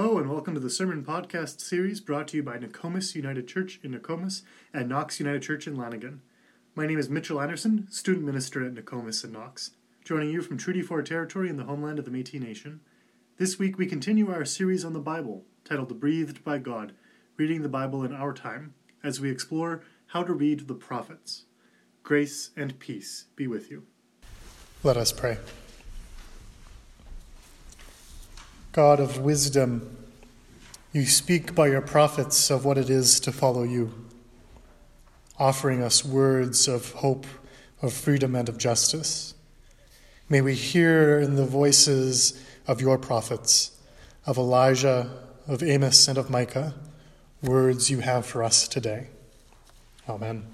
Hello, and welcome to the Sermon Podcast series brought to you by Nokomis United Church in Nokomis and Knox United Church in Lanigan. My name is Mitchell Anderson, student minister at Nokomis and Knox, joining you from Treaty 4 territory in the homeland of the Metis Nation. This week we continue our series on the Bible, titled Breathed by God Reading the Bible in Our Time, as we explore how to read the prophets. Grace and peace be with you. Let us pray. God of wisdom, you speak by your prophets of what it is to follow you, offering us words of hope, of freedom, and of justice. May we hear in the voices of your prophets, of Elijah, of Amos, and of Micah, words you have for us today. Amen.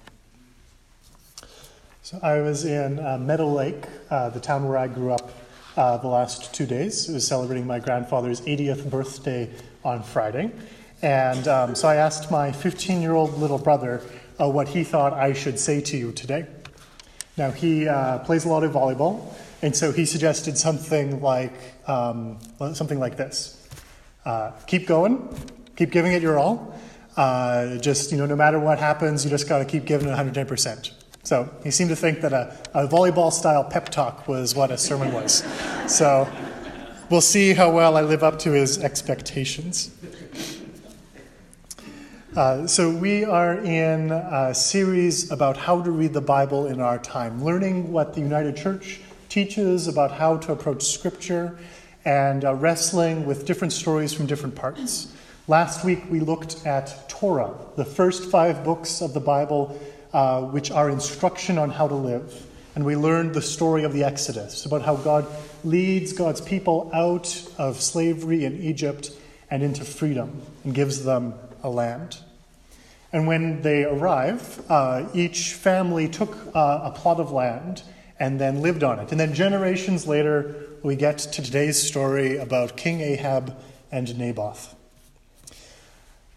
So I was in uh, Meadow Lake, uh, the town where I grew up uh, the last two days. It was celebrating my grandfather's 80th birthday on Friday. And um, so I asked my 15 year old little brother uh, what he thought I should say to you today. Now, he uh, plays a lot of volleyball, and so he suggested something like, um, something like this uh, Keep going, keep giving it your all. Uh, just, you know, no matter what happens, you just got to keep giving it 110%. So he seemed to think that a, a volleyball style pep talk was what a sermon was. So we'll see how well I live up to his expectations. Uh, so, we are in a series about how to read the Bible in our time, learning what the United Church teaches about how to approach Scripture and uh, wrestling with different stories from different parts. Last week, we looked at Torah, the first five books of the Bible uh, which are instruction on how to live. And we learned the story of the Exodus, about how God leads God's people out of slavery in Egypt and into freedom and gives them a land. And when they arrive, uh, each family took uh, a plot of land and then lived on it. And then generations later, we get to today's story about King Ahab and Naboth.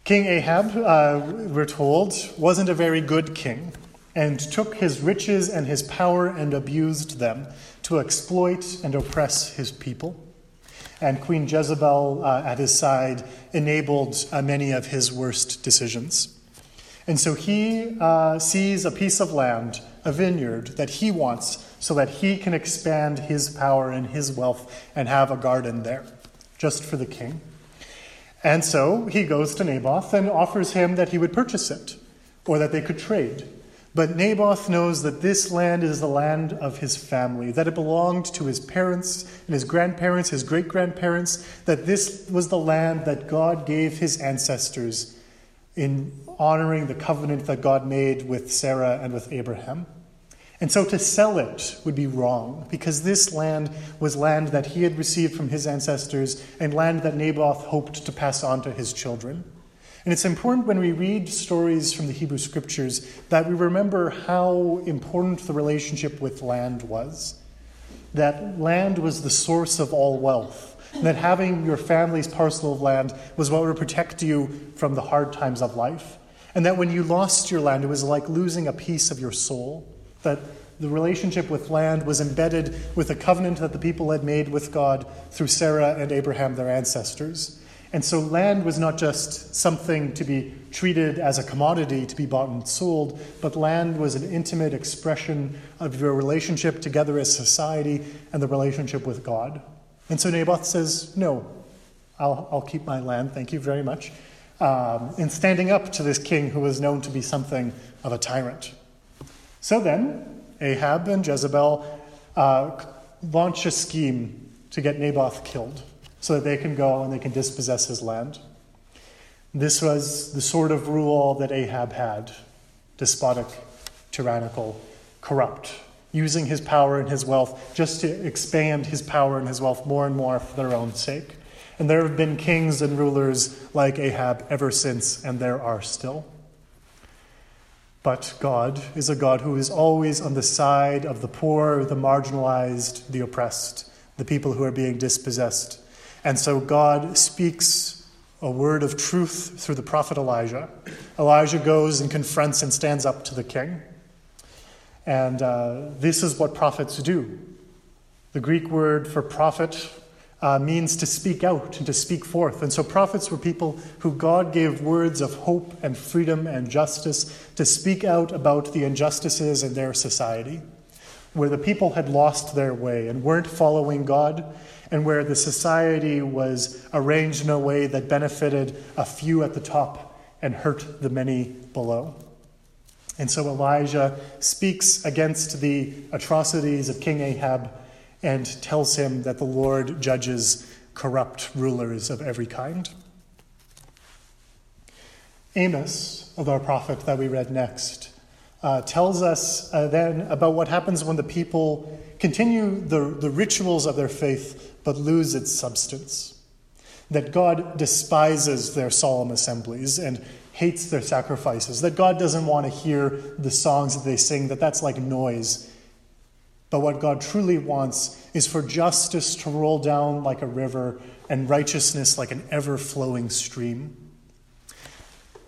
King Ahab, uh, we're told, wasn't a very good king and took his riches and his power and abused them to exploit and oppress his people. And Queen Jezebel uh, at his side enabled uh, many of his worst decisions. And so he uh, sees a piece of land, a vineyard, that he wants so that he can expand his power and his wealth and have a garden there, just for the king. And so he goes to Naboth and offers him that he would purchase it, or that they could trade. But Naboth knows that this land is the land of his family, that it belonged to his parents and his grandparents, his great grandparents, that this was the land that God gave his ancestors in honoring the covenant that God made with Sarah and with Abraham. And so to sell it would be wrong, because this land was land that he had received from his ancestors and land that Naboth hoped to pass on to his children. And it's important when we read stories from the Hebrew scriptures that we remember how important the relationship with land was. That land was the source of all wealth, that having your family's parcel of land was what would protect you from the hard times of life. And that when you lost your land, it was like losing a piece of your soul that the relationship with land was embedded with a covenant that the people had made with God through Sarah and Abraham, their ancestors. And so land was not just something to be treated as a commodity to be bought and sold, but land was an intimate expression of your relationship together as society and the relationship with God. And so Naboth says, No, I'll, I'll keep my land, thank you very much, um, in standing up to this king who was known to be something of a tyrant. So then, Ahab and Jezebel uh, launch a scheme to get Naboth killed so that they can go and they can dispossess his land. This was the sort of rule that Ahab had despotic, tyrannical, corrupt, using his power and his wealth just to expand his power and his wealth more and more for their own sake. And there have been kings and rulers like Ahab ever since, and there are still. But God is a God who is always on the side of the poor, the marginalized, the oppressed, the people who are being dispossessed. And so God speaks a word of truth through the prophet Elijah. Elijah goes and confronts and stands up to the king. And uh, this is what prophets do. The Greek word for prophet uh, means to speak out and to speak forth. And so prophets were people who God gave words of hope and freedom and justice to speak out about the injustices in their society, where the people had lost their way and weren't following God, and where the society was arranged in a way that benefited a few at the top and hurt the many below. And so Elijah speaks against the atrocities of King Ahab and tells him that the Lord judges corrupt rulers of every kind. Amos, our prophet that we read next, uh, tells us uh, then about what happens when the people continue the, the rituals of their faith but lose its substance. That God despises their solemn assemblies and hates their sacrifices, that God doesn't want to hear the songs that they sing, that that's like noise but what God truly wants is for justice to roll down like a river and righteousness like an ever flowing stream.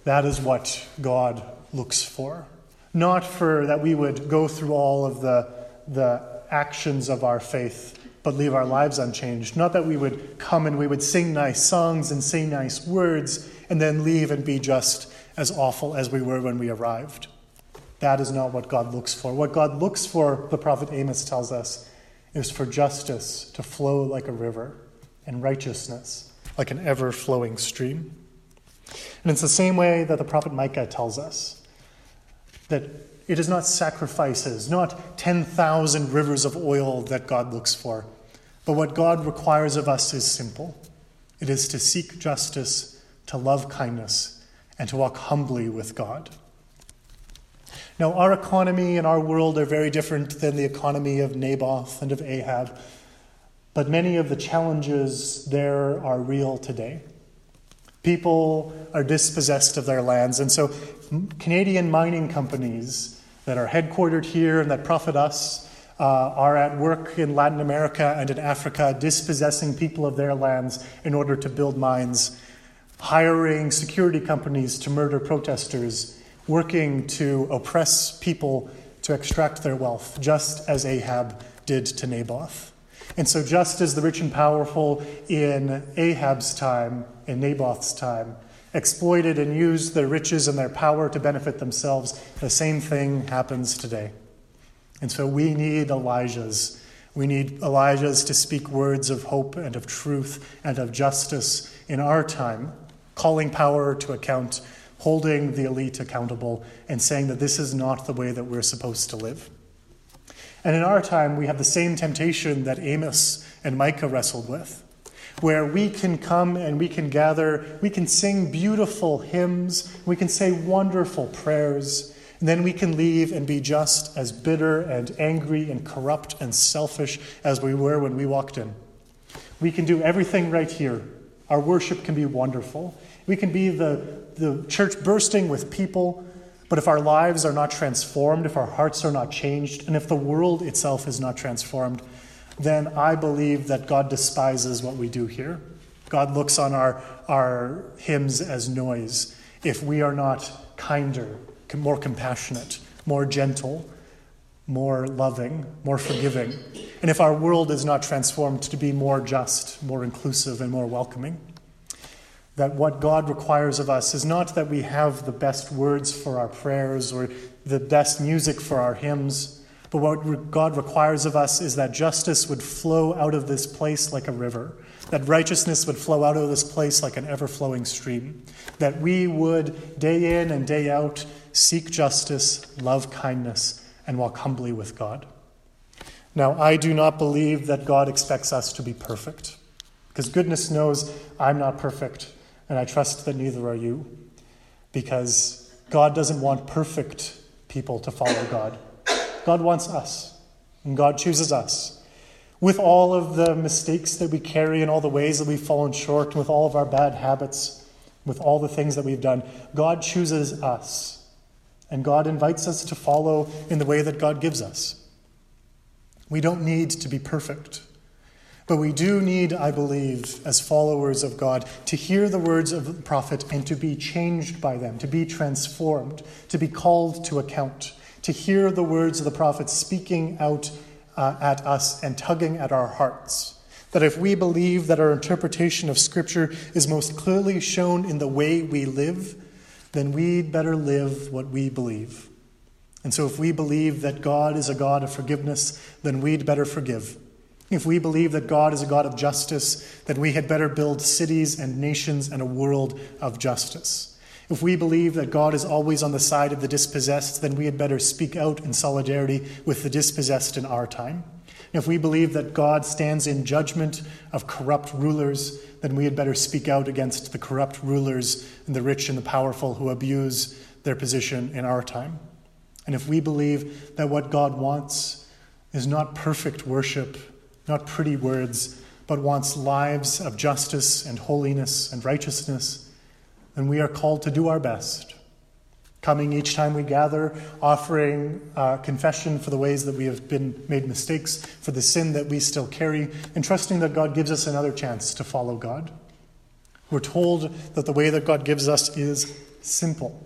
That is what God looks for. Not for that we would go through all of the, the actions of our faith but leave our lives unchanged. Not that we would come and we would sing nice songs and say nice words and then leave and be just as awful as we were when we arrived. That is not what God looks for. What God looks for, the prophet Amos tells us, is for justice to flow like a river and righteousness like an ever flowing stream. And it's the same way that the prophet Micah tells us that it is not sacrifices, not 10,000 rivers of oil that God looks for, but what God requires of us is simple it is to seek justice, to love kindness, and to walk humbly with God. Now, our economy and our world are very different than the economy of Naboth and of Ahab, but many of the challenges there are real today. People are dispossessed of their lands, and so Canadian mining companies that are headquartered here and that profit us uh, are at work in Latin America and in Africa, dispossessing people of their lands in order to build mines, hiring security companies to murder protesters working to oppress people to extract their wealth, just as Ahab did to Naboth. And so, just as the rich and powerful in Ahab's time, in Naboth's time, exploited and used their riches and their power to benefit themselves, the same thing happens today. And so, we need Elijahs. We need Elijahs to speak words of hope and of truth and of justice in our time, calling power to account holding the elite accountable and saying that this is not the way that we're supposed to live. And in our time, we have the same temptation that Amos and Micah wrestled with, where we can come and we can gather, we can sing beautiful hymns, we can say wonderful prayers, and then we can leave and be just as bitter and angry and corrupt and selfish as we were when we walked in. We can do everything right here. Our worship can be wonderful. We can be the, the church bursting with people, but if our lives are not transformed, if our hearts are not changed, and if the world itself is not transformed, then I believe that God despises what we do here. God looks on our, our hymns as noise if we are not kinder, more compassionate, more gentle, more loving, more forgiving, and if our world is not transformed to be more just, more inclusive, and more welcoming that what God requires of us is not that we have the best words for our prayers or the best music for our hymns, but what God requires of us is that justice would flow out of this place like a river, that righteousness would flow out of this place like an ever flowing stream, that we would, day in and day out, seek justice, love kindness, and walk humbly with God. Now, I do not believe that God expects us to be perfect, because goodness knows I'm not perfect and I trust that neither are you, because God doesn't want perfect people to follow God. God wants us, and God chooses us. With all of the mistakes that we carry and all the ways that we've fallen short, and with all of our bad habits, with all the things that we've done, God chooses us. And God invites us to follow in the way that God gives us. We don't need to be perfect. But we do need, I believe, as followers of God, to hear the words of the prophet and to be changed by them, to be transformed, to be called to account, to hear the words of the prophet speaking out uh, at us and tugging at our hearts. That if we believe that our interpretation of Scripture is most clearly shown in the way we live, then we'd better live what we believe. And so, if we believe that God is a God of forgiveness, then we'd better forgive. If we believe that God is a God of justice, then we had better build cities and nations and a world of justice. If we believe that God is always on the side of the dispossessed, then we had better speak out in solidarity with the dispossessed in our time. If we believe that God stands in judgment of corrupt rulers, then we had better speak out against the corrupt rulers and the rich and the powerful who abuse their position in our time. And if we believe that what God wants is not perfect worship, not pretty words, but wants lives of justice and holiness and righteousness, then we are called to do our best coming each time we gather, offering uh, confession for the ways that we have been made mistakes, for the sin that we still carry, and trusting that God gives us another chance to follow God. We're told that the way that God gives us is simple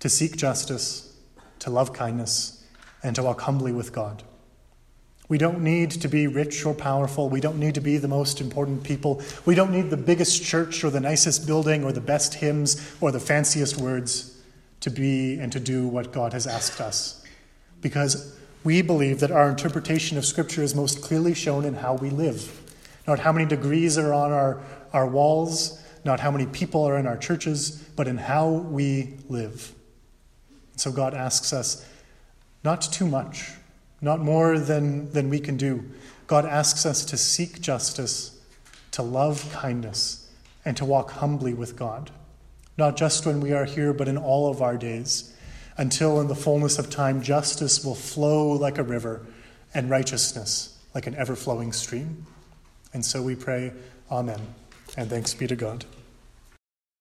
to seek justice, to love kindness, and to walk humbly with God. We don't need to be rich or powerful. We don't need to be the most important people. We don't need the biggest church or the nicest building or the best hymns or the fanciest words to be and to do what God has asked us. Because we believe that our interpretation of Scripture is most clearly shown in how we live. Not how many degrees are on our, our walls, not how many people are in our churches, but in how we live. So God asks us not too much, not more than, than we can do. God asks us to seek justice, to love kindness, and to walk humbly with God not just when we are here, but in all of our days, until in the fullness of time justice will flow like a river and righteousness like an ever flowing stream. And so we pray, Amen, and thanks be to God.